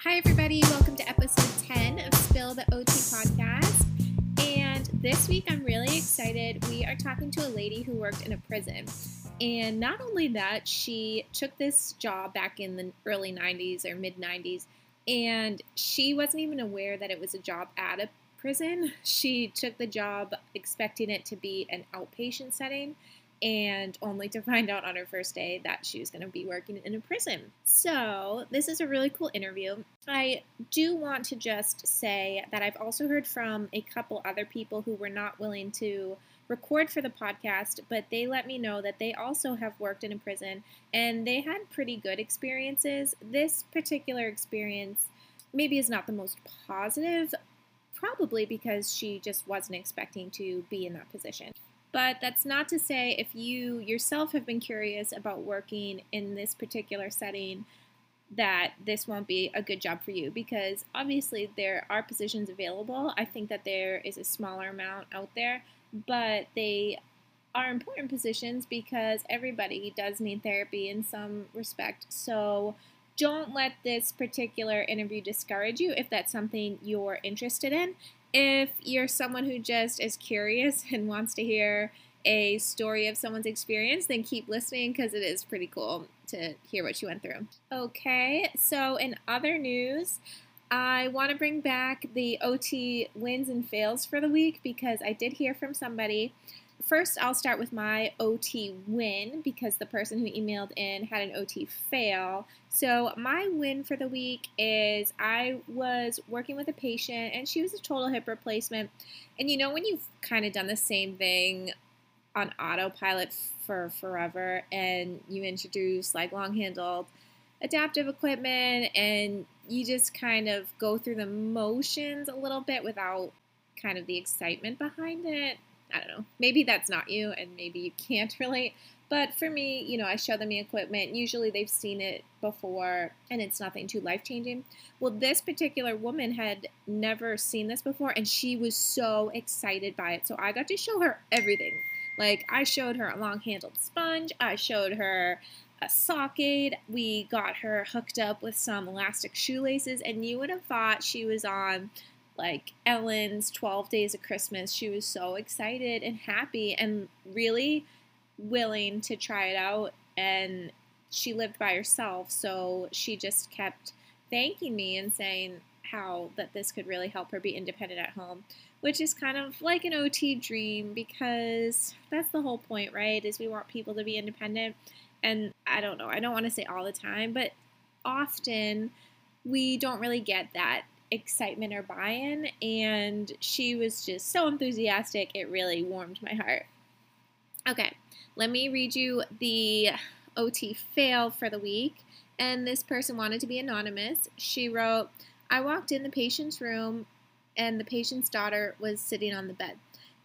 Hi, everybody. Welcome to episode 10 of Spill the OT podcast. And this week, I'm really excited. We are talking to a lady who worked in a prison. And not only that, she took this job back in the early 90s or mid 90s, and she wasn't even aware that it was a job at a prison. She took the job expecting it to be an outpatient setting and only to find out on her first day that she was going to be working in a prison. So, this is a really cool interview. I do want to just say that I've also heard from a couple other people who were not willing to record for the podcast, but they let me know that they also have worked in a prison and they had pretty good experiences. This particular experience maybe is not the most positive, probably because she just wasn't expecting to be in that position. But that's not to say if you yourself have been curious about working in this particular setting that this won't be a good job for you because obviously there are positions available. I think that there is a smaller amount out there, but they are important positions because everybody does need therapy in some respect. So don't let this particular interview discourage you if that's something you're interested in. If you're someone who just is curious and wants to hear a story of someone's experience, then keep listening because it is pretty cool to hear what you went through. Okay, so in other news, I want to bring back the OT wins and fails for the week because I did hear from somebody. First, I'll start with my OT win because the person who emailed in had an OT fail. So, my win for the week is I was working with a patient and she was a total hip replacement. And you know, when you've kind of done the same thing on autopilot for forever and you introduce like long handled adaptive equipment and you just kind of go through the motions a little bit without kind of the excitement behind it. I don't know. Maybe that's not you and maybe you can't relate. But for me, you know, I show them the equipment. Usually they've seen it before and it's nothing too life changing. Well, this particular woman had never seen this before and she was so excited by it. So I got to show her everything. Like, I showed her a long handled sponge, I showed her a sock aid. We got her hooked up with some elastic shoelaces, and you would have thought she was on like Ellen's 12 Days of Christmas. She was so excited and happy and really willing to try it out. And she lived by herself, so she just kept thanking me and saying how that this could really help her be independent at home which is kind of like an OT dream because that's the whole point, right? Is we want people to be independent and I don't know, I don't want to say all the time, but often we don't really get that excitement or buy in. And she was just so enthusiastic, it really warmed my heart. Okay, let me read you the OT fail for the week. And this person wanted to be anonymous. She wrote, I walked in the patient's room and the patient's daughter was sitting on the bed.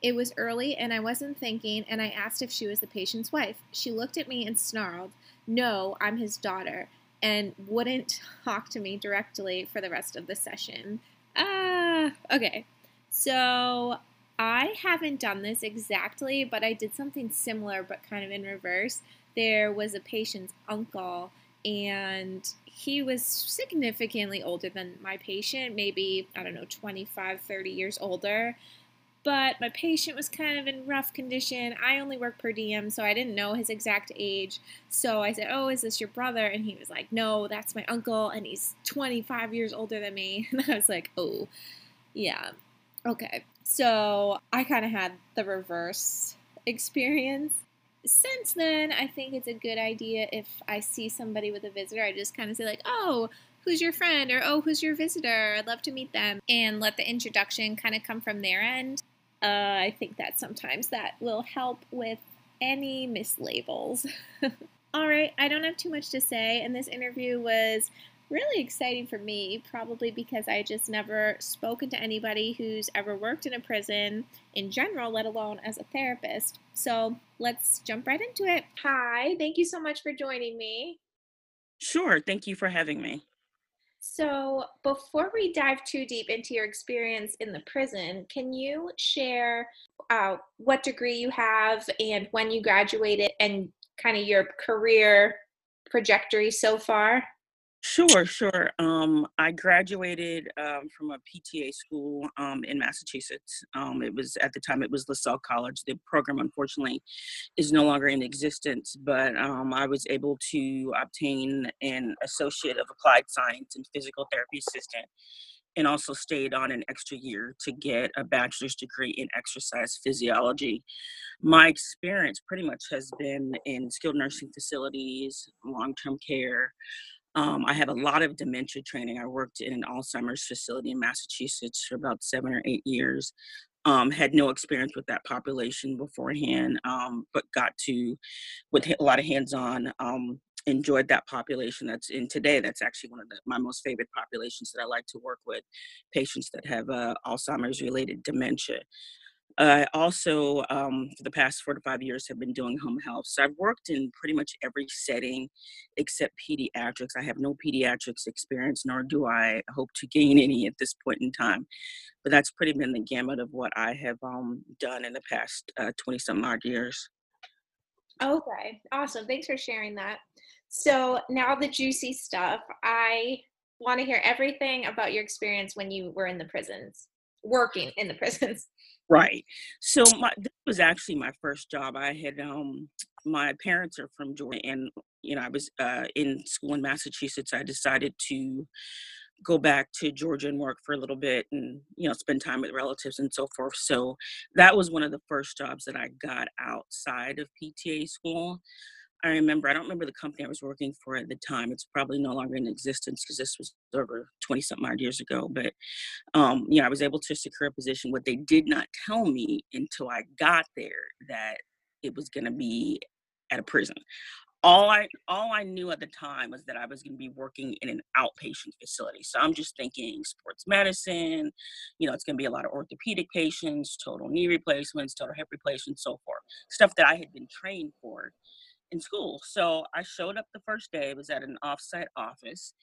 It was early and I wasn't thinking, and I asked if she was the patient's wife. She looked at me and snarled, No, I'm his daughter, and wouldn't talk to me directly for the rest of the session. Uh, okay. So I haven't done this exactly, but I did something similar, but kind of in reverse. There was a patient's uncle, and he was significantly older than my patient, maybe, I don't know, 25, 30 years older but my patient was kind of in rough condition. I only work per diem, so I didn't know his exact age. So I said, Oh, is this your brother? And he was like, No, that's my uncle, and he's 25 years older than me. And I was like, Oh, yeah. Okay. So I kind of had the reverse experience. Since then, I think it's a good idea if I see somebody with a visitor, I just kind of say, like, Oh, who's your friend or oh who's your visitor i'd love to meet them and let the introduction kind of come from their end uh, I think that sometimes that will help with any mislabels. All right, I don't have too much to say, and this interview was really exciting for me, probably because I just never spoken to anybody who's ever worked in a prison in general, let alone as a therapist. So let's jump right into it. Hi, thank you so much for joining me. Sure, thank you for having me. So, before we dive too deep into your experience in the prison, can you share uh, what degree you have and when you graduated and kind of your career trajectory so far? Sure, sure. Um, I graduated um, from a PTA school um, in Massachusetts. Um, it was at the time it was Lasell College. The program, unfortunately, is no longer in existence. But um, I was able to obtain an associate of applied science and physical therapy assistant, and also stayed on an extra year to get a bachelor's degree in exercise physiology. My experience pretty much has been in skilled nursing facilities, long-term care um, I have a lot of dementia training. I worked in an Alzheimer's facility in Massachusetts for about seven or eight years. Um, had no experience with that population beforehand, um, but got to, with a lot of hands-on, um, enjoyed that population. That's in today. That's actually one of the, my most favorite populations that I like to work with, patients that have uh, Alzheimer's-related dementia. I also, um, for the past four to five years, have been doing home health. So I've worked in pretty much every setting except pediatrics. I have no pediatrics experience, nor do I hope to gain any at this point in time. But that's pretty been the gamut of what I have um, done in the past 20 uh, some odd years. Okay, awesome. Thanks for sharing that. So now the juicy stuff. I want to hear everything about your experience when you were in the prisons, working in the prisons. Right. So my this was actually my first job. I had um my parents are from Georgia and you know I was uh in school in Massachusetts. I decided to go back to Georgia and work for a little bit and you know spend time with relatives and so forth. So that was one of the first jobs that I got outside of PTA school. I remember, I don't remember the company I was working for at the time. It's probably no longer in existence because this was over 20 something odd years ago. But, um, know, I was able to secure a position. What they did not tell me until I got there that it was going to be at a prison. All I all I knew at the time was that I was going to be working in an outpatient facility. So I'm just thinking sports medicine, you know, it's going to be a lot of orthopedic patients, total knee replacements, total hip replacements, so forth. Stuff that I had been trained for in school. So I showed up the first day. It was at an offsite office.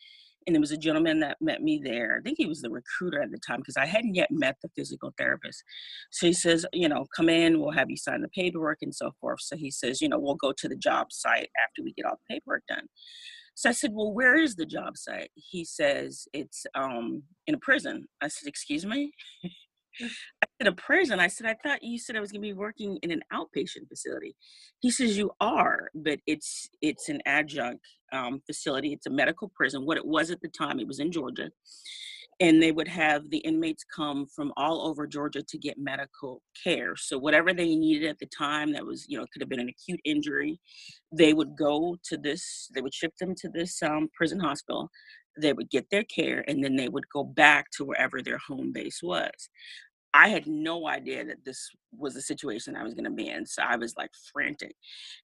And there was a gentleman that met me there. I think he was the recruiter at the time because I hadn't yet met the physical therapist. So he says, you know, come in, we'll have you sign the paperwork and so forth. So he says, you know, we'll go to the job site after we get all the paperwork done. So I said, well, where is the job site? He says, it's um, in a prison. I said, excuse me? I said, a prison. I said, I thought you said I was going to be working in an outpatient facility. He says, you are, but it's it's an adjunct um, facility. It's a medical prison. What it was at the time, it was in Georgia, and they would have the inmates come from all over Georgia to get medical care. So whatever they needed at the time, that was you know could have been an acute injury, they would go to this. They would ship them to this um, prison hospital. They would get their care, and then they would go back to wherever their home base was. I had no idea that this was the situation I was going to be in. So I was like frantic.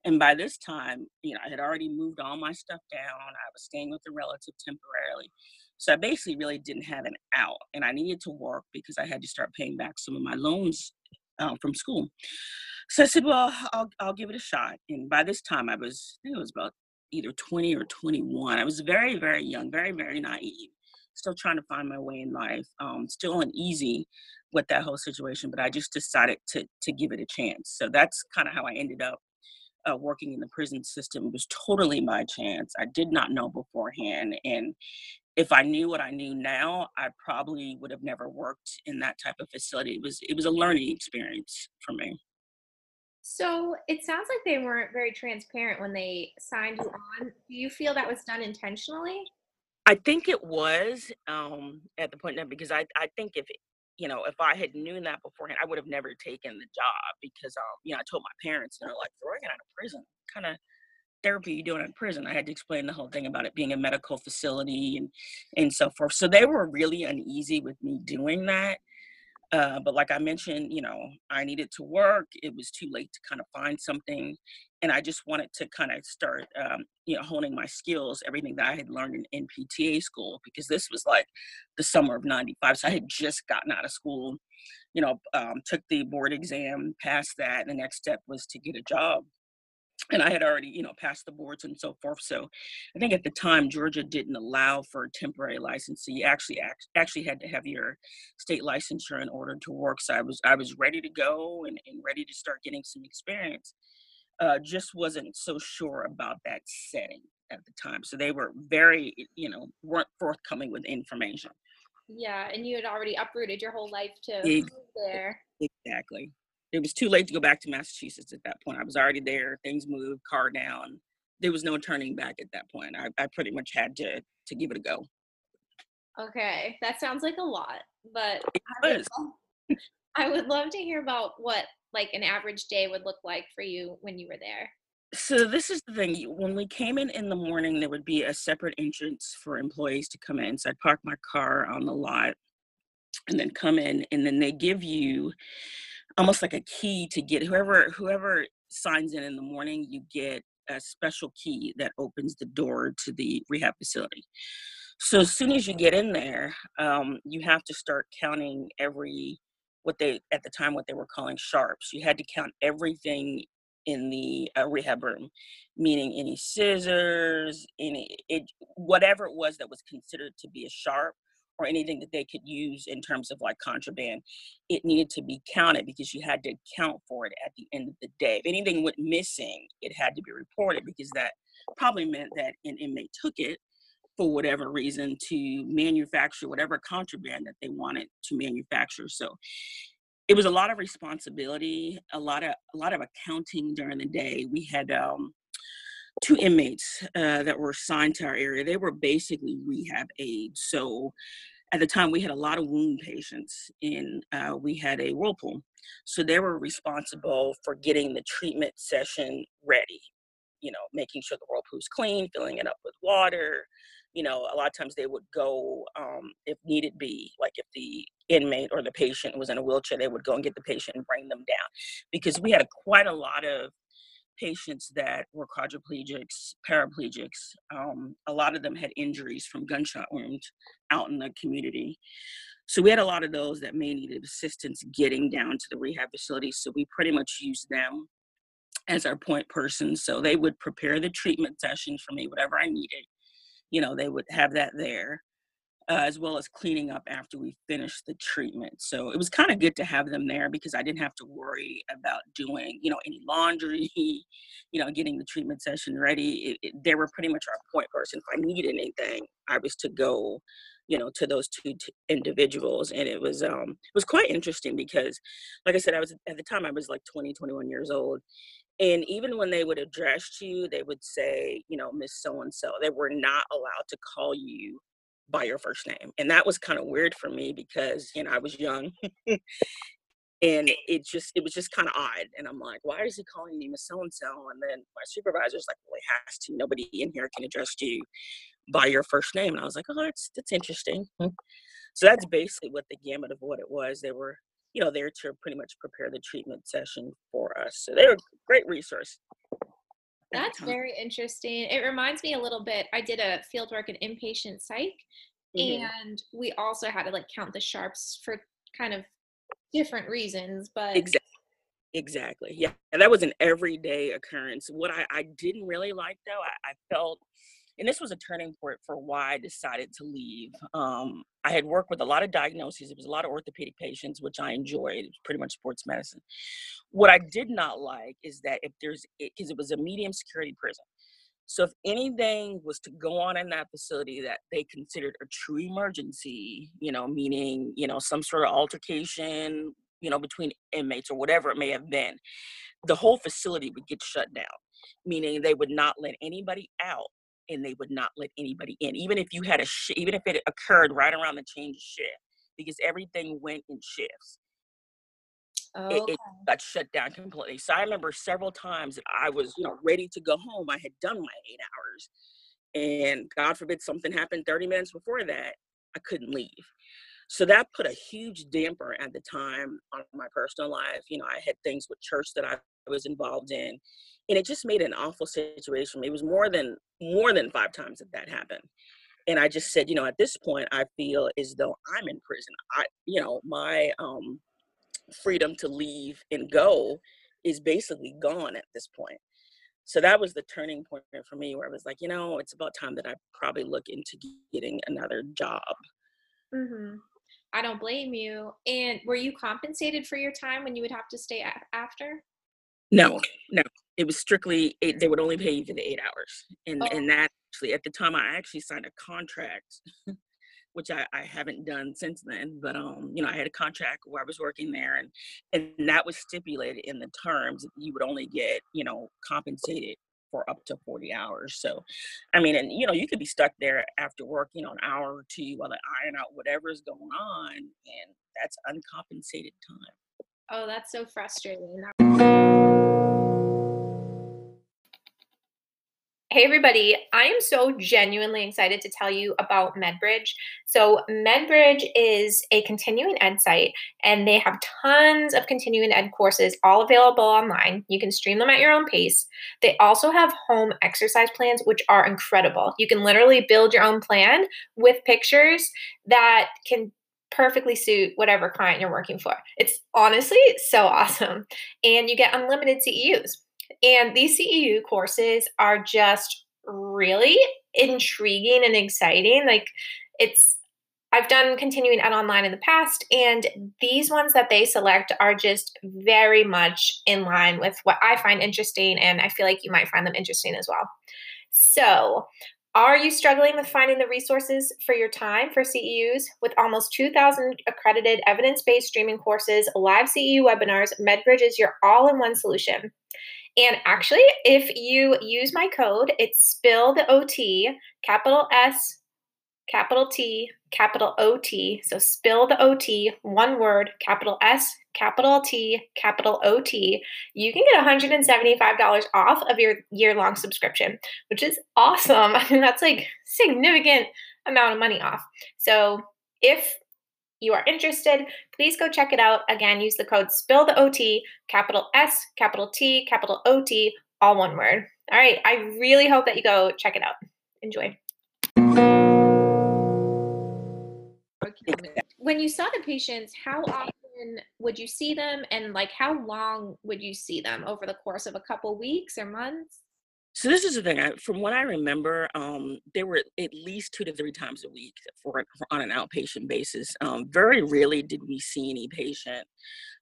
And by this time, you know, I had already moved all my stuff down. I was staying with a relative temporarily. So I basically really didn't have an out. And I needed to work because I had to start paying back some of my loans uh, from school. So I said, well, I'll, I'll give it a shot. And by this time, I was, I think it was about either 20 or 21. I was very, very young, very, very naive still trying to find my way in life. Um, still uneasy with that whole situation, but I just decided to to give it a chance. So that's kind of how I ended up uh, working in the prison system. It was totally my chance. I did not know beforehand, and if I knew what I knew now, I probably would have never worked in that type of facility. It was it was a learning experience for me. So it sounds like they weren't very transparent when they signed you on. Do you feel that was done intentionally? I think it was um, at the point now because I I think if you know if I had known that beforehand, I would have never taken the job because um you know I told my parents and they're like you're working out of prison, kind of therapy you doing in prison. I had to explain the whole thing about it being a medical facility and and so forth. So they were really uneasy with me doing that. Uh, but like I mentioned, you know, I needed to work. It was too late to kind of find something and I just wanted to kind of start, um, you know, honing my skills, everything that I had learned in, in PTA school, because this was like the summer of '95, so I had just gotten out of school, you know, um, took the board exam, passed that, and the next step was to get a job. And I had already, you know, passed the boards and so forth. So I think at the time Georgia didn't allow for a temporary license. So you actually act, actually had to have your state licensure in order to work. So I was I was ready to go and, and ready to start getting some experience uh, just wasn't so sure about that setting at the time. So they were very, you know, weren't forthcoming with information. Yeah, and you had already uprooted your whole life to Ex- there. Exactly. It was too late to go back to Massachusetts at that point. I was already there. Things moved, car down. There was no turning back at that point. I, I pretty much had to to give it a go. Okay, that sounds like a lot, but I would, love, I would love to hear about what like an average day would look like for you when you were there. So this is the thing. When we came in in the morning, there would be a separate entrance for employees to come in. So I'd park my car on the lot and then come in, and then they give you almost like a key to get whoever whoever signs in in the morning. You get a special key that opens the door to the rehab facility. So as soon as you get in there, um, you have to start counting every what they at the time what they were calling sharps. You had to count everything in the uh, rehab room, meaning any scissors, any it whatever it was that was considered to be a sharp or anything that they could use in terms of like contraband, it needed to be counted because you had to account for it at the end of the day. If anything went missing, it had to be reported because that probably meant that an inmate took it for whatever reason to manufacture whatever contraband that they wanted to manufacture. So it was a lot of responsibility, a lot of a lot of accounting during the day. We had um, two inmates uh, that were assigned to our area. They were basically rehab aides. So at the time, we had a lot of wound patients, and uh, we had a whirlpool. So they were responsible for getting the treatment session ready. You know, making sure the whirlpool's clean, filling it up with water. You know, a lot of times they would go um, if needed be, like if the inmate or the patient was in a wheelchair, they would go and get the patient and bring them down, because we had quite a lot of patients that were quadriplegics, paraplegics. Um, a lot of them had injuries from gunshot wounds out in the community. So we had a lot of those that may needed assistance getting down to the rehab facility. So we pretty much used them as our point person. So they would prepare the treatment sessions for me, whatever I needed. You know, they would have that there uh, as well as cleaning up after we finished the treatment. So it was kind of good to have them there because I didn't have to worry about doing, you know, any laundry, you know, getting the treatment session ready. It, it, they were pretty much our point person. If I needed anything, I was to go, you know, to those two t- individuals, and it was um it was quite interesting because, like I said, I was at the time I was like 20, 21 years old. And even when they would address you, they would say, you know, Miss So and so. They were not allowed to call you by your first name. And that was kind of weird for me because, you know, I was young and it just, it was just kind of odd. And I'm like, why is he calling me Miss So and so? And then my supervisor's like, well, he has to. Nobody in here can address you by your first name. And I was like, oh, that's, that's interesting. So that's basically what the gamut of what it was. They were, you know, there to pretty much prepare the treatment session for us. So they were great resource. That's very interesting. It reminds me a little bit. I did a field work in inpatient psych, Mhm. and we also had to like count the sharps for kind of different reasons. But Exactly. Exactly. Yeah. And that was an everyday occurrence. What I, I didn't really like though, I, I felt, and this was a turning point for why I decided to leave. Um, I had worked with a lot of diagnoses. It was a lot of orthopedic patients, which I enjoyed. It was pretty much sports medicine. What I did not like is that if there's, because it was a medium security prison. So if anything was to go on in that facility that they considered a true emergency, you know, meaning, you know, some sort of altercation, you know, between inmates or whatever it may have been, the whole facility would get shut down, meaning they would not let anybody out and they would not let anybody in, even if you had a sh- even if it occurred right around the change of shift, because everything went in shifts. It, okay. it got shut down completely. So I remember several times that I was, you know, ready to go home. I had done my eight hours, and God forbid something happened 30 minutes before that, I couldn't leave. So that put a huge damper at the time on my personal life. You know, I had things with church that I was involved in, and it just made an awful situation. It was more than more than five times that that happened. And I just said, you know, at this point, I feel as though I'm in prison. I, you know, my um, freedom to leave and go is basically gone at this point. So that was the turning point for me where I was like, you know, it's about time that I probably look into getting another job. hmm I don't blame you. And were you compensated for your time when you would have to stay a- after? No, no. It was strictly eight, they would only pay you for the eight hours. And Oh. and that actually at the time I actually signed a contract, which I, I haven't done since then. But um, you know, I had a contract where I was working there, and and that was stipulated in the terms you would only get you know compensated for up to 40 hours. So, I mean, and you know, you could be stuck there after work, you know, an hour or two while they iron out whatever is going on, and that's uncompensated time. Oh, that's so frustrating. Mm. Hey, everybody. I am so genuinely excited to tell you about MedBridge. So, MedBridge is a continuing ed site, and they have tons of continuing ed courses all available online. You can stream them at your own pace. They also have home exercise plans, which are incredible. You can literally build your own plan with pictures that can perfectly suit whatever client you're working for. It's honestly so awesome. And you get unlimited CEUs. And these CEU courses are just really intriguing and exciting. Like it's I've done continuing ed online in the past, and these ones that they select are just very much in line with what I find interesting, and I feel like you might find them interesting as well. So, are you struggling with finding the resources for your time for CEUs? With almost 2,000 accredited evidence based streaming courses, live CEU webinars, MedBridge is your all in one solution. And actually, if you use my code, it's spill the OT, capital S, capital T, capital OT. So spill the OT, one word, capital S, capital T, capital OT. You can get $175 off of your year long subscription, which is awesome. I mean, that's like significant amount of money off. So if you are interested, please go check it out. Again, use the code SPILL the OT, capital S, capital T, capital OT, all one word. All right, I really hope that you go check it out. Enjoy. When you saw the patients, how often would you see them and like how long would you see them over the course of a couple weeks or months? So this is the thing. I, from what I remember, um, they were at least two to three times a week for, for on an outpatient basis. Um, very rarely did we see any patient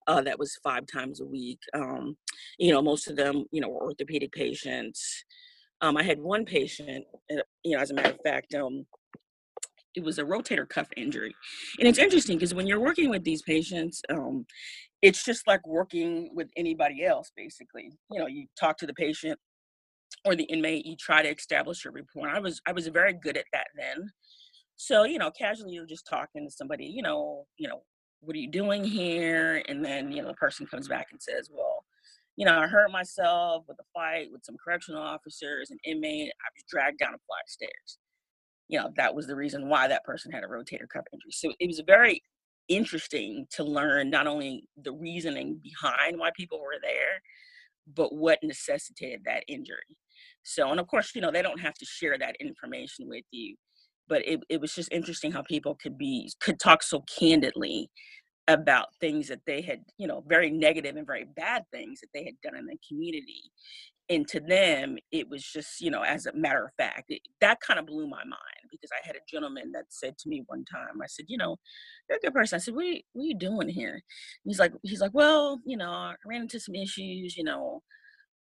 uh, that was five times a week. Um, you know, most of them, you know, were orthopedic patients. Um, I had one patient, you know, as a matter of fact, um, it was a rotator cuff injury, and it's interesting because when you're working with these patients, um, it's just like working with anybody else. Basically, you know, you talk to the patient or the inmate you try to establish a rapport i was i was very good at that then. So you know casually you're just talking to somebody you know you know what are you doing here? And then you know the person comes back and says well you know i hurt myself with a fight with some correctional officers an inmate i was dragged down a flight of stairs. You know that was the reason why that person had a rotator cuff injury. So it was very interesting to learn not only the reasoning behind why people were there but what necessitated that injury so, and of course, you know, they don't have to share that information with you, but it, it was just interesting how people could be, could talk so candidly about things that they had, you know, very negative and very bad things that they had done in the community. And to them, it was just, you know, as a matter of fact, it, that kind of blew my mind because I had a gentleman that said to me one time, I said, you know, you're a good person. I said, what are you, what are you doing here? And he's like, he's like, well, you know, I ran into some issues, you know,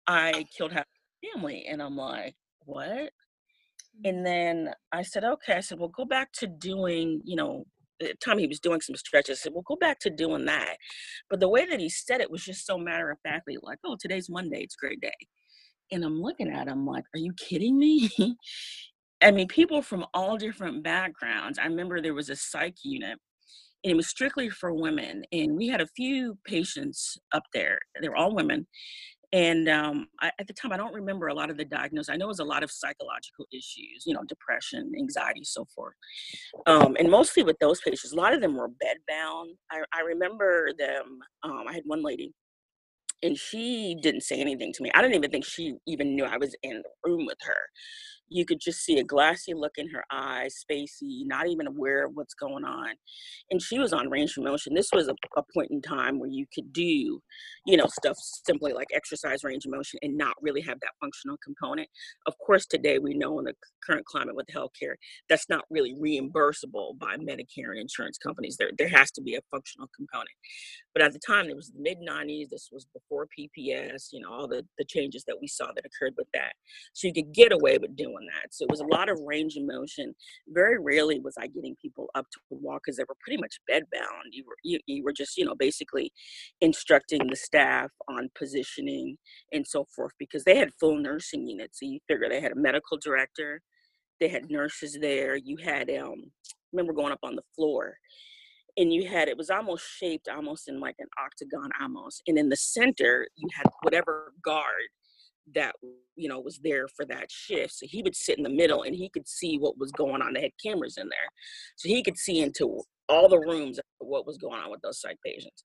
I killed half family. And I'm like, what? Mm. And then I said, okay. I said, well, go back to doing, you know, the time he was doing some stretches. I said, well, go back to doing that. But the way that he said it was just so matter of factly, like, oh, today's Monday. It's a great day. And I'm looking at him like, are you kidding me? I mean, people from all different backgrounds. I remember there was a psych unit and it was strictly for women. And we had a few patients up there. They were all women and um, I, at the time i don't remember a lot of the diagnosis i know it was a lot of psychological issues you know depression anxiety so forth um, and mostly with those patients a lot of them were bedbound i, I remember them um, i had one lady and she didn't say anything to me i didn't even think she even knew i was in the room with her you could just see a glassy look in her eyes, spacey, not even aware of what's going on. And she was on range of motion. This was a, a point in time where you could do, you know, stuff simply like exercise range of motion and not really have that functional component. Of course, today we know in the current climate with healthcare, that's not really reimbursable by Medicare and insurance companies. There, there has to be a functional component. But at the time, it was the mid 90s. This was before PPS, you know, all the, the changes that we saw that occurred with that. So you could get away with doing that. So it was a lot of range of motion. Very rarely was I getting people up to walk because they were pretty much bedbound. You were you, you were just you know basically instructing the staff on positioning and so forth because they had full nursing units. So you figure they had a medical director, they had nurses there. You had um remember going up on the floor and you had it was almost shaped almost in like an octagon almost and in the center you had whatever guard that you know was there for that shift so he would sit in the middle and he could see what was going on they had cameras in there so he could see into all the rooms what was going on with those psych patients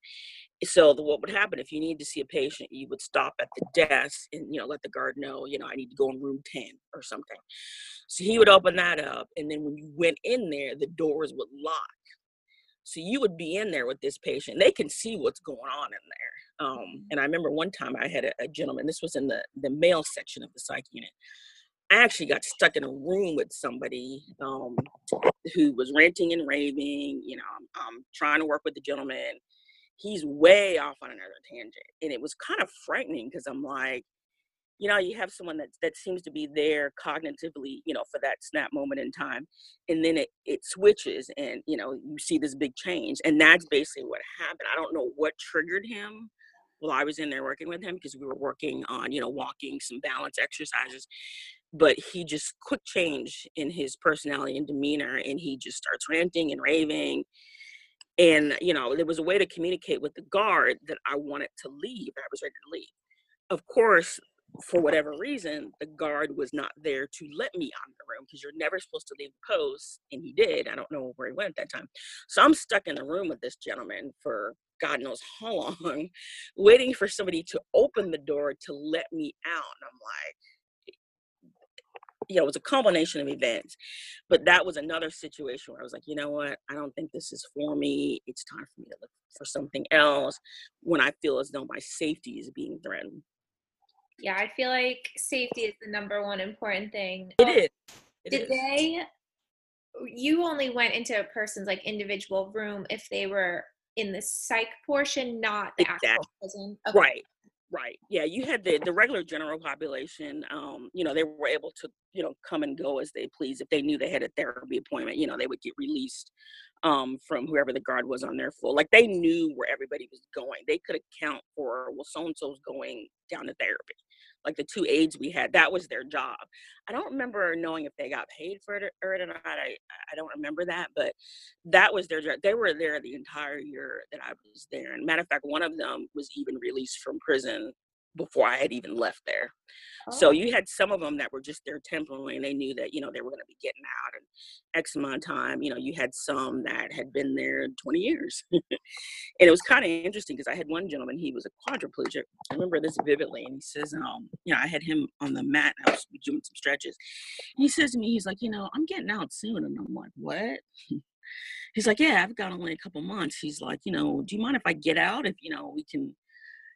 so the, what would happen if you need to see a patient you would stop at the desk and you know let the guard know you know i need to go in room 10 or something so he would open that up and then when you went in there the doors would lock so you would be in there with this patient. They can see what's going on in there. Um, mm-hmm. and I remember one time I had a, a, gentleman. This was in the the male section of the psych unit. I actually got stuck in a room with somebody um, who was ranting and raving. You know, I'm, I'm trying to work with the gentleman. He's way off on another tangent, and it was kind of frightening because I'm like, you know you have someone that that seems to be there cognitively you know for that snap moment in time and then it it switches and you know you see this big change and that's basically what happened i don't know what triggered him while i was in there working with him because we were working on you know walking some balance exercises but he just quick change in his personality and demeanor and he just starts ranting and raving and you know there was a way to communicate with the guard that i wanted to leave i was ready to leave of course for whatever reason, the guard was not there to let me out of the room because you're never supposed to leave the post. And he did. I don't know where he went at that time. So I'm stuck in the room with this gentleman for God knows how long, waiting for somebody to open the door to let me out. And I'm like, you know, it was a combination of events. But that was another situation where I was like, you know what? I don't think this is for me. It's time for me to look for something else when I feel as though my safety is being threatened yeah i feel like safety is the number one important thing it um, is it did is. they uh, you only went into a person's like individual room if they were in the psych portion not the exactly. actual prison okay. right right yeah you had the the regular general population um you know they were able to you know come and go as they please if they knew they had a therapy appointment you know they would get released um, from whoever the guard was on their floor. Like they knew where everybody was going. They could account for well, so and so's going down to therapy. Like the two aides we had, that was their job. I don't remember knowing if they got paid for it or not. I I don't remember that, but that was their job. They were there the entire year that I was there. And matter of fact, one of them was even released from prison before I had even left there. Oh. So you had some of them that were just there temporarily and they knew that, you know, they were going to be getting out in X amount of time. You know, you had some that had been there 20 years. and it was kind of interesting because I had one gentleman, he was a quadriplegic. I remember this vividly. And he says, um, you know, I had him on the mat and I was doing some stretches. And he says to me, he's like, you know, I'm getting out soon. And I'm like, what? He's like, yeah, I've got only a couple months. He's like, you know, do you mind if I get out? If, you know, we can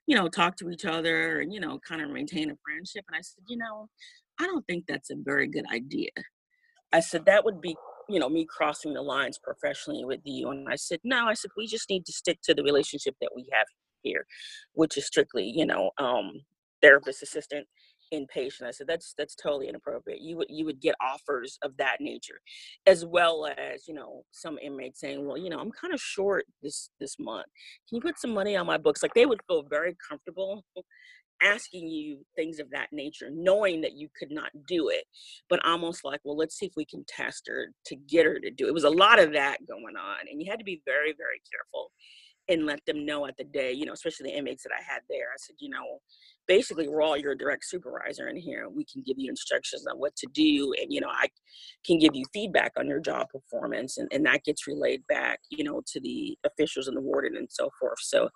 you know, talk to each other and, you know, kind of maintain a friendship. And I said, you know, I don't think that's a very good idea. I said, that would be, you know, me crossing the lines professionally with you. And I said, no, I said, we just need to stick to the relationship that we have here, which is strictly, you know, um, therapist assistant inpatient. I said that's that's totally inappropriate. You would you would get offers of that nature, as well as you know some inmates saying, well, you know, I'm kind of short this this month. Can you put some money on my books? Like they would feel very comfortable asking you things of that nature, knowing that you could not do it, but almost like, well, let's see if we can test her to get her to do it. It was a lot of that going on, and you had to be very very careful and let them know at the day, you know, especially the inmates that I had there. I said, you know, basically we're all your direct supervisor in here. We can give you instructions on what to do. And, you know, I can give you feedback on your job performance and, and that gets relayed back, you know, to the officials and the warden and so forth. So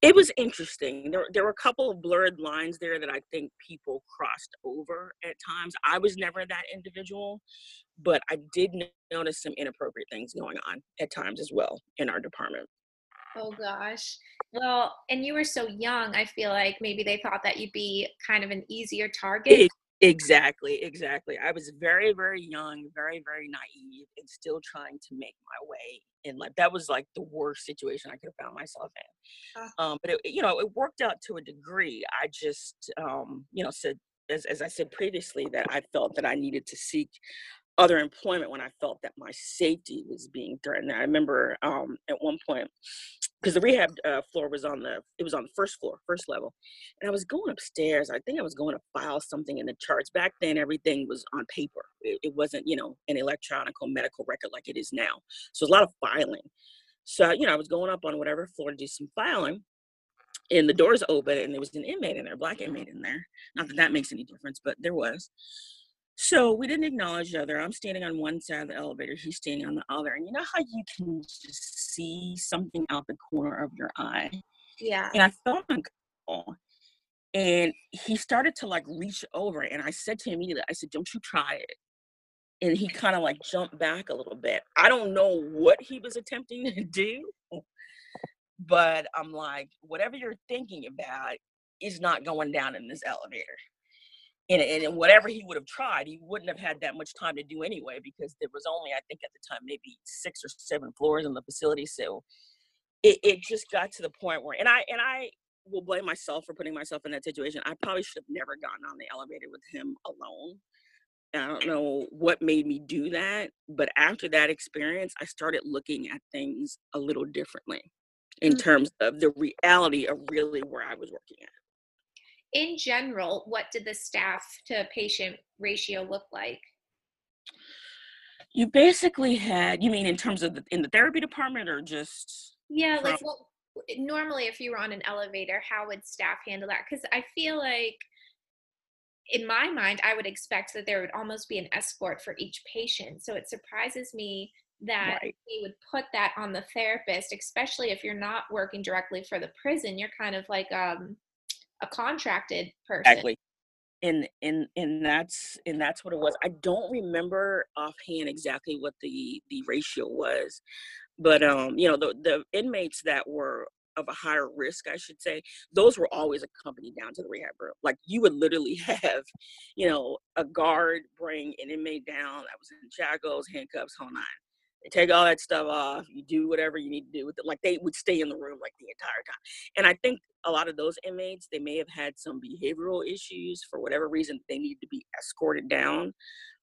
it was interesting. There, there were a couple of blurred lines there that I think people crossed over at times. I was never that individual, but I did notice some inappropriate things going on at times as well in our department. Oh gosh. Well, and you were so young, I feel like maybe they thought that you'd be kind of an easier target. Exactly, exactly. I was very, very young, very, very naive, and still trying to make my way in life. That was like the worst situation I could have found myself in. Uh, um, but it, you know, it worked out to a degree. I just, um, you know, said as, as I said previously, that I felt that I needed to seek other employment when I felt that my safety was being threatened. I remember um, at one point, because the rehab uh, floor was on the it was on the first floor, first level, and I was going upstairs. I think I was going to file something in the charts. Back then, everything was on paper. It, it wasn't you know an electronic medical record like it is now. So a lot of filing. So you know I was going up on whatever floor to do some filing, and the doors open, and there was an inmate in there, a black inmate in there. Not that that makes any difference, but there was. So we didn't acknowledge each other. I'm standing on one side of the elevator, he's standing on the other. And you know how you can just see something out the corner of your eye? Yeah. And I felt uncomfortable. And he started to like reach over. And I said to him immediately, I said, Don't you try it. And he kind of like jumped back a little bit. I don't know what he was attempting to do, but I'm like, whatever you're thinking about is not going down in this elevator and, and whatever he would have tried, he wouldn't have had that much time to do anyway because there was only, I think, at the time, maybe six or seven floors in the facility. So it, it just got to the point where, and I and I will blame myself for putting myself in that situation. I probably should have never gotten on the elevator with him alone. And I don't know what made me do that, but after that experience, I started looking at things a little differently in mm-hmm. terms of the reality of really where I was working at in general, what did the staff to patient ratio look like? You basically had, you mean in terms of the, in the therapy department or just? Yeah, from- like well, normally if you were on an elevator, how would staff handle that? Because I feel like in my mind, I would expect that there would almost be an escort for each patient. So it surprises me that right. he would put that on the therapist, especially if you're not working directly for the prison. You're kind of like um, a contracted person. Exactly. And and and that's and that's what it was. I don't remember offhand exactly what the the ratio was, but um, you know, the the inmates that were of a higher risk, I should say, those were always accompanied down to the rehab room. Like you would literally have, you know, a guard bring an inmate down that was in shackles, handcuffs, whole nine. Take all that stuff off. You do whatever you need to do with it. Like they would stay in the room like the entire time. And I think a lot of those inmates, they may have had some behavioral issues for whatever reason. They need to be escorted down.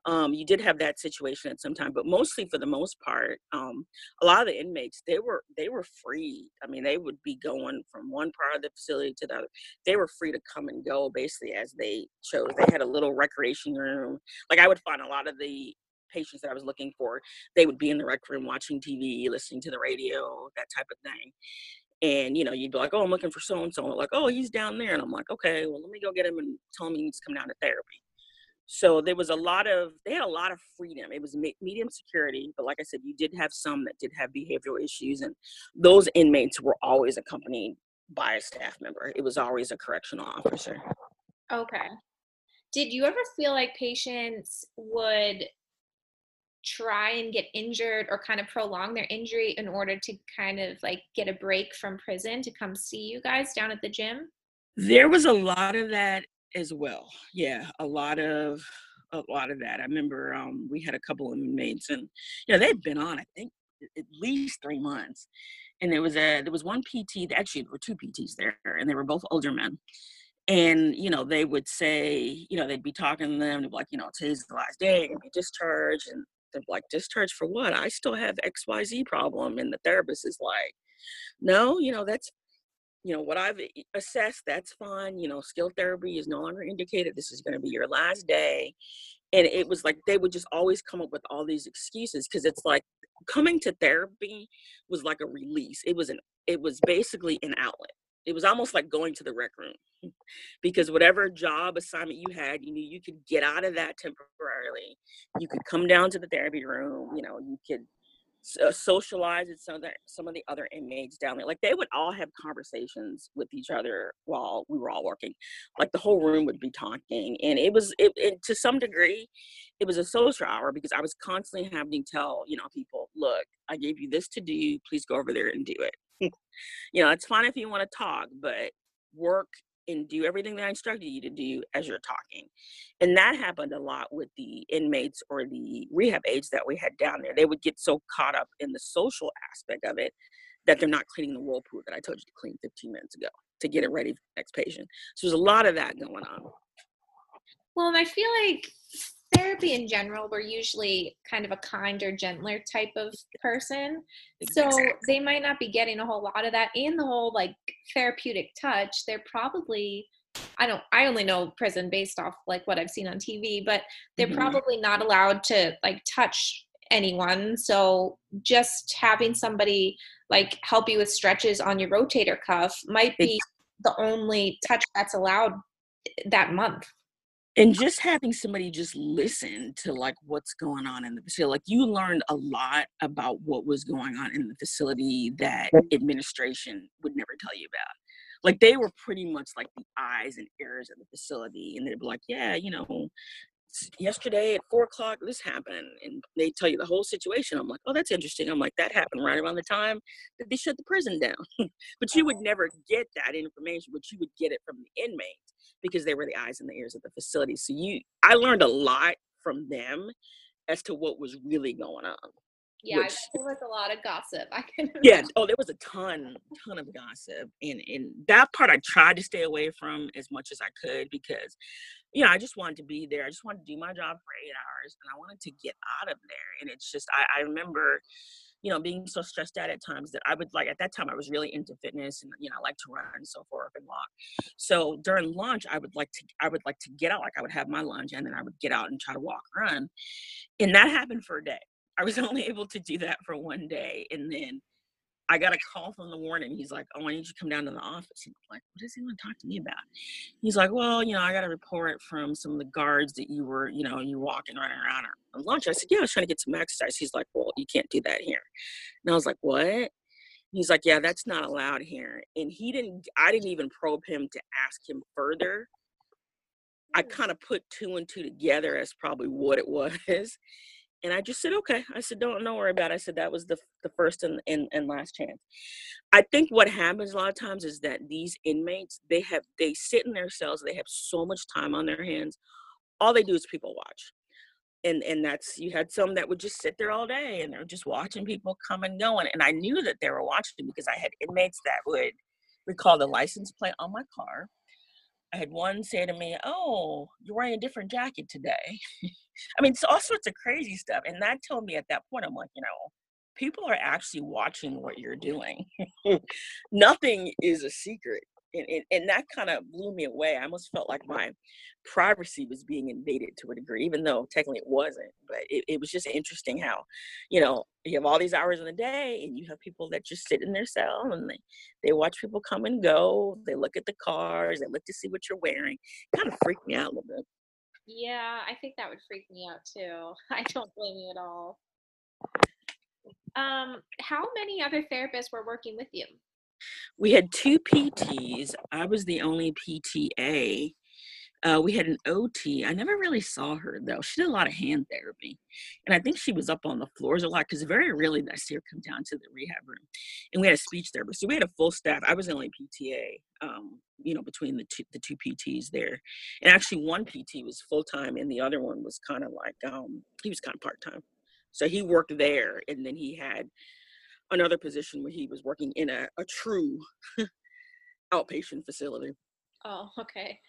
Um, you did have that situation at some time, but mostly for the most part, um, a lot of the inmates they were they were free. I mean, they would be going from one part of the facility to the other. They were free to come and go basically as they chose. They had a little recreation room. Like I would find a lot of the patients that I was looking for, they would be in the rec room watching TV, listening to the radio, that type of thing. And you know, you'd be like, "Oh, I'm looking for so and so." Like, "Oh, he's down there," and I'm like, "Okay, well, let me go get him and tell him he needs to come down to therapy." So there was a lot of they had a lot of freedom. It was medium security, but like I said, you did have some that did have behavioral issues, and those inmates were always accompanied by a staff member. It was always a correctional officer. Okay. Did you ever feel like patients would try and get injured or kind of prolong their injury in order to kind of like get a break from prison to come see you guys down at the gym? There was a lot of that as well. Yeah, a lot of a lot of that. I remember um, we had a couple of inmates, and you know they'd been on I think at least three months, and there was a there was one PT. Actually, there were two PTs there, and they were both older men. And you know they would say, you know, they'd be talking to them, they'd be like, you know, today's the last day, and be discharged, and like, discharge for what? I still have XYZ problem. And the therapist is like, no, you know, that's, you know, what I've assessed, that's fine. You know, skill therapy is no longer indicated. This is going to be your last day. And it was like they would just always come up with all these excuses because it's like coming to therapy was like a release. It was an, it was basically an outlet it was almost like going to the rec room. Because whatever job assignment you had you knew you could get out of that temporarily. You could come down to the therapy room you know you could uh, socialize with some of the some of the other inmates down there. Like they would all have conversations with each other while we were all working. Like the whole room would be talking. And it was it, it to some degree it was a social hour because i was constantly having to tell you know people look i gave you this to do. Please go over there and do it you know, it's fine if you want to talk, but work and do everything that I instructed you to do as you're talking. And that happened a lot with the inmates or the rehab aides that we had down there. They would get so caught up in the social aspect of it that they're not cleaning the whirlpool that I told you to clean 15 minutes ago to get it ready for the next patient. So there's a lot of that going on. Well, I feel like therapy in general, we're usually kind of a kinder, gentler type of person. So they might not be getting a whole lot of that and the whole like therapeutic touch. They're probably I don't I only know prison based off like what I've seen on TV, but they're mm-hmm. probably not allowed to like touch anyone. So just having somebody like help you with stretches on your rotator cuff might be the only touch that's allowed that month and just having somebody just listen to like what's going on in the facility like you learned a lot about what was going on in the facility that administration would never tell you about. Like they were pretty much like the eyes and ears of the facility and they'd be like yeah you know yesterday at four o'clock this happened and they tell you the whole situation i'm like oh that's interesting i'm like that happened right around the time that they shut the prison down but you would uh-huh. never get that information but you would get it from the inmates because they were the eyes and the ears of the facility. So you, I learned a lot from them as to what was really going on. Yeah, which, there was a lot of gossip. I can. Yeah. Oh, there was a ton, ton of gossip, and and that part I tried to stay away from as much as I could because, you know, I just wanted to be there. I just wanted to do my job for eight hours, and I wanted to get out of there. And it's just, I, I remember you know, being so stressed out at times that I would like at that time I was really into fitness and you know I like to run and so forth and walk. So during lunch I would like to I would like to get out like I would have my lunch and then I would get out and try to walk run. And that happened for a day. I was only able to do that for one day and then I got a call from the warden. He's like, "Oh, I need you to come down to the office." I'm like, "What does he want to talk to me about?" He's like, "Well, you know, I got a report from some of the guards that you were, you know, you walking running around on lunch." I said, "Yeah, I was trying to get some exercise." He's like, "Well, you can't do that here." And I was like, "What?" He's like, "Yeah, that's not allowed here." And he didn't. I didn't even probe him to ask him further. I kind of put two and two together as probably what it was and I just said, okay. I said, don't don't worry about it. I said that was the the first and, and, and last chance. I think what happens a lot of times is that these inmates, they have they sit in their cells, they have so much time on their hands. All they do is people watch. And and that's you had some that would just sit there all day and they're just watching people come and go. And, and I knew that they were watching because I had inmates that would recall the license plate on my car I had one say to me, "Oh, you're wearing a different jacket today." I mean, it's all sorts of crazy stuff, and that told me at that point, I'm like, you know, people are actually watching what you're doing. Nothing is a secret and, and, and that kind of blew me away. I almost felt like my privacy was being invaded to a degree, even though technically it wasn't. But it, it was just interesting how, you know, you have all these hours in the day and you have people that just sit in their cell and they, they watch people come and go. They look at the cars, they look to see what you're wearing. Kind of freaked me out a little bit. Yeah, I think that would freak me out too. I don't blame you at all. Um, how many other therapists were working with you? We had two PTs. I was the only PTA. Uh, we had an OT. I never really saw her though. She did a lot of hand therapy, and I think she was up on the floors a lot because very rarely did I see her come down to the rehab room. And we had a speech therapist, so we had a full staff. I was the only PTA, um, you know, between the two the two PTs there. And actually, one PT was full time, and the other one was kind of like um, he was kind of part time. So he worked there, and then he had another position where he was working in a, a true outpatient facility. Oh, okay.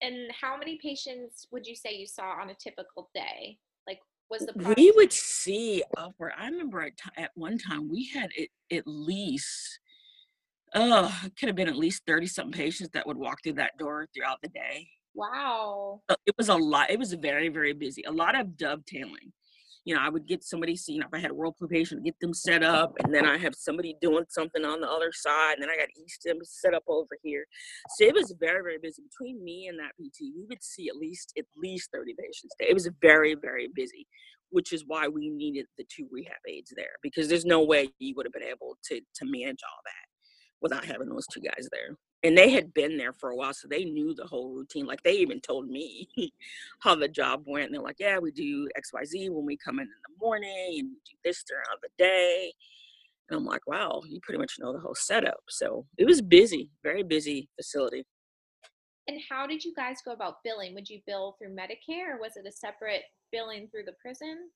And how many patients would you say you saw on a typical day? Like, was the process- we would see upward. I remember at, t- at one time we had it, at least oh, it could have been at least 30 something patients that would walk through that door throughout the day. Wow. Uh, it was a lot. It was very, very busy. A lot of dovetailing you know, I would get somebody, you know, if I had a whirlpool patient, get them set up, and then I have somebody doing something on the other side, and then I got e-stim set up over here. So it was very, very busy. Between me and that PT, we would see at least at least 30 patients. It was very, very busy, which is why we needed the two rehab aides there because there's no way you would have been able to to manage all that without having those two guys there and they had been there for a while so they knew the whole routine like they even told me how the job went and they're like yeah we do xyz when we come in in the morning and we do this throughout the day and i'm like wow you pretty much know the whole setup so it was busy very busy facility. And how did you guys go about billing? Would you bill through medicare or was it a separate billing through the prison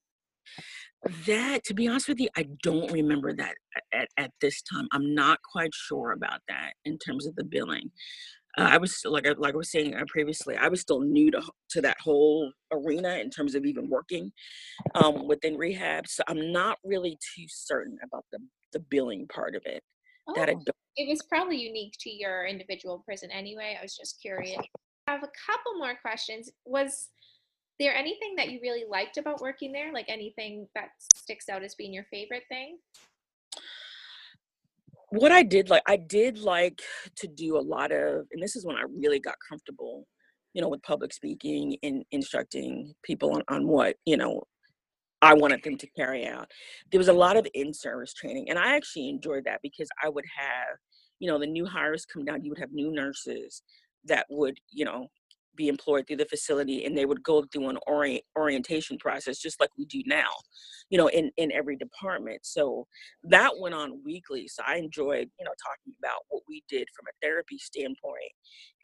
that, to be honest with you, I don't remember that at, at this time. I'm not quite sure about that in terms of the billing. uh, I was like I, like I was saying uh, previously, I was still new to to that whole arena in terms of even working um, within rehab. So I'm not really too certain about the the billing part of it. Oh, that I don't. it was probably unique to your individual prison anyway. I was just curious. I have a couple more questions. Was there anything that you really liked about working there? Like anything that sticks out as being your favorite thing? what I did like, I did like to do a lot of, and this is when I really got comfortable, you know, with public speaking and instructing people on, on what, you know, I wanted them to carry out. There was a lot of in service training, and I actually enjoyed that because I would have, you know, the new hires come down, you would have new nurses that would, you know, be employed through the facility and they would go through an orient, orientation process just like we do now you know in in every department. So that went on weekly so i enjoyed you know talking about what we did from a therapy standpoint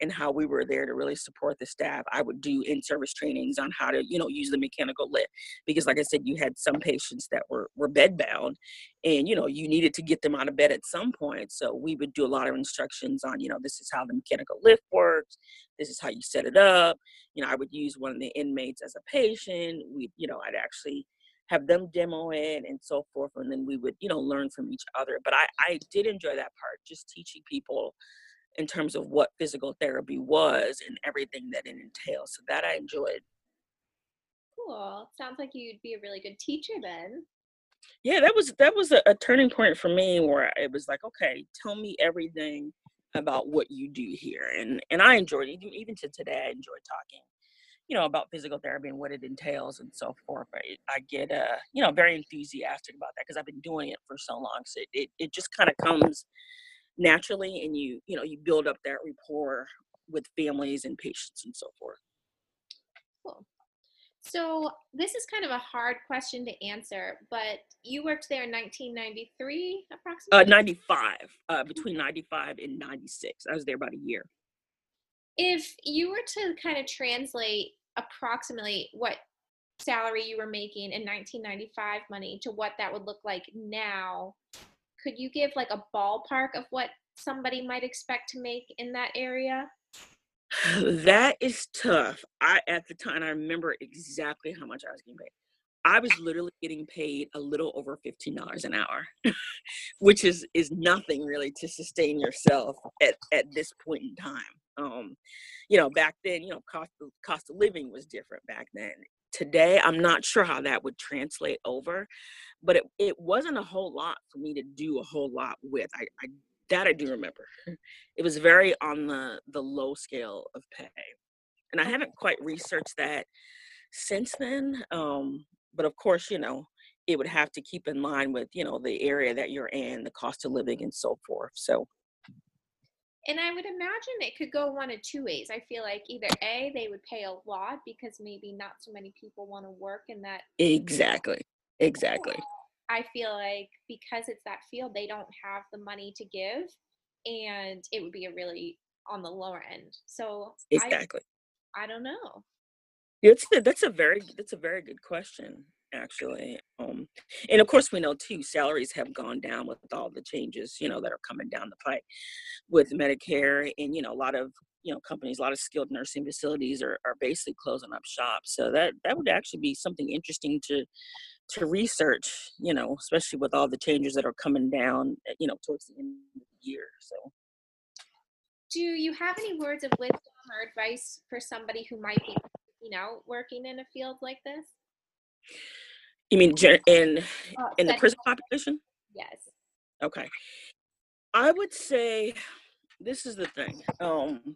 and how we were there to really support the staff. I would do in-service trainings on how to you know use the mechanical lift because like i said you had some patients that were were bed bound and you know you needed to get them out of bed at some point so we would do a lot of instructions on you know this is how the mechanical lift works this is how you set it up you know i would use one of the inmates as a patient we you know i'd actually have them demo it and so forth and then we would you know learn from each other but i i did enjoy that part just teaching people in terms of what physical therapy was and everything that it entails so that i enjoyed. Cool sounds like you'd be a really good teacher then. Yeah that was that was a, a turning point for me where it was like okay tell me everything about what you do here and and i enjoyed it even, to today i enjoy talking you know about physical therapy and what it entails and so forth i, I get uh you know very enthusiastic about that because i've been doing it for so long so it, it, it just kind of comes naturally and you you know you build up that rapport with families and patients and so forth so this is kind of a hard question to answer, but you worked there in 1993 approximately? Uh, 95, uh, between 95 and 96. I was there about a year. If you were to kind of translate approximately what salary you were making in 1995 money to what that would look like now, could you give like a ballpark of what somebody might expect to make in that area? That is tough. I at the time I remember exactly how much I was getting paid. I was literally getting paid a little over fifteen dollars an hour, which is is nothing really to sustain yourself at at this point in time. Um, you know, back then, you know, cost cost of living was different back then. Today, I'm not sure how that would translate over, but it, it wasn't a whole lot for me to do a whole lot with. I, I that I do remember. It was very on the the low scale of pay, and I haven't quite researched that since then. Um, but of course, you know, it would have to keep in line with you know the area that you're in, the cost of living, and so forth. So. And I would imagine it could go one of two ways. I feel like either A, they would pay a lot because maybe not so many people want to work in that. Exactly. Exactly. I feel like because it's that field, they don't have the money to give, and it would be a really on the lower end. So exactly, I, I don't know. It's a, that's a very that's a very good question actually. Um, and of course, we know too salaries have gone down with all the changes you know that are coming down the pipe with Medicare, and you know a lot of you know companies, a lot of skilled nursing facilities are are basically closing up shop. So that that would actually be something interesting to to research, you know, especially with all the changes that are coming down, eh, you know, towards the end of the year. So, do you have any words of wisdom or advice for somebody who might be, you know, working in a field like this? You mean in uh, in the prison population? Yes. Okay. I would say this is the thing. Um,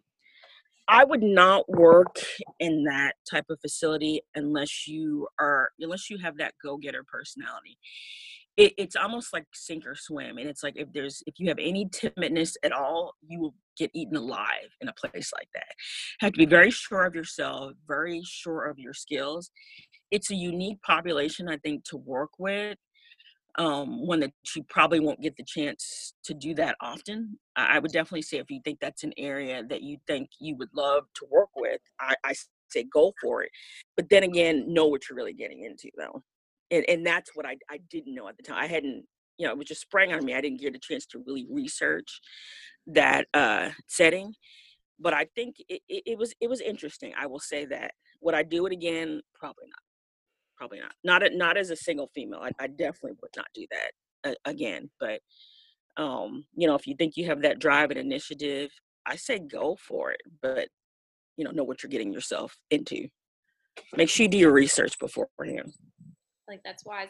I would not work in that type of facility unless you are unless you have that go-getter personality. It, it's almost like sink or swim, and it's like if there's if you have any timidness at all, you will get eaten alive in a place like that. You have to be very sure of yourself, very sure of your skills. It's a unique population, I think, to work with um, one that you probably won't get the chance to do that often. I, would definitely say if you think that's an area that you think you would love to work with, I, I say go for it. But then again, know what you're really getting into though. And, and that's what I, I didn't know at the time. I hadn't, you know, it was just sprang on me. I didn't get a chance to really research that uh, setting. but I think it, it, it was it was interesting. I will say that. Would I do it again? Probably not. Probably not. Not a, not as a single female. I, I definitely would not do that uh, again. But um, you know, if you think you have that drive and initiative, I say go for it. But you know, know what you're getting yourself into. Make sure you do your research beforehand. Like that's wise.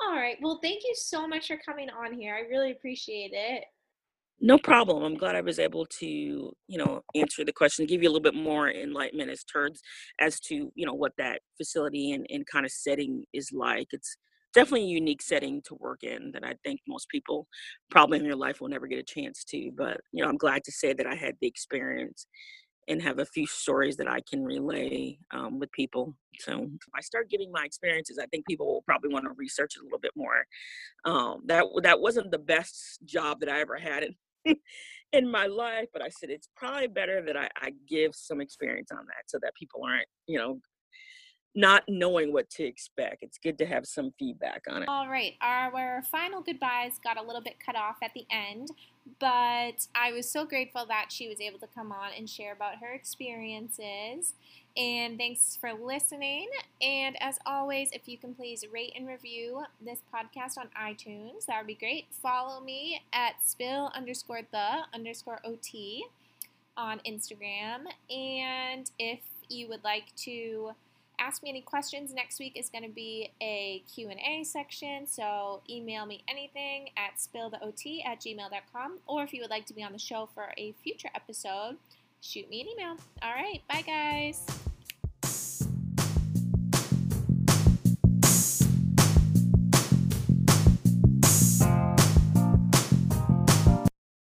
All right. Well, thank you so much for coming on here. I really appreciate it. No problem. I'm glad I was able to, you know, answer the question, give you a little bit more enlightenment as as to, you know, what that facility and, and kind of setting is like. It's definitely a unique setting to work in that I think most people probably in their life will never get a chance to. But, you know, I'm glad to say that I had the experience and have a few stories that I can relay um, with people. So I start giving my experiences, I think people will probably want to research it a little bit more. Um, that that wasn't the best job that I ever had in, in my life, but I said it's probably better that I, I give some experience on that so that people aren't, you know, not knowing what to expect. It's good to have some feedback on it. All right, our final goodbyes got a little bit cut off at the end, but I was so grateful that she was able to come on and share about her experiences. And thanks for listening. And as always, if you can please rate and review this podcast on iTunes, that would be great. Follow me at spill underscore the underscore OT on Instagram. And if you would like to ask me any questions. Next week is going to be a Q&A section, so email me anything at spilltheot at gmail.com, or if you would like to be on the show for a future episode, shoot me an email. All right, bye guys.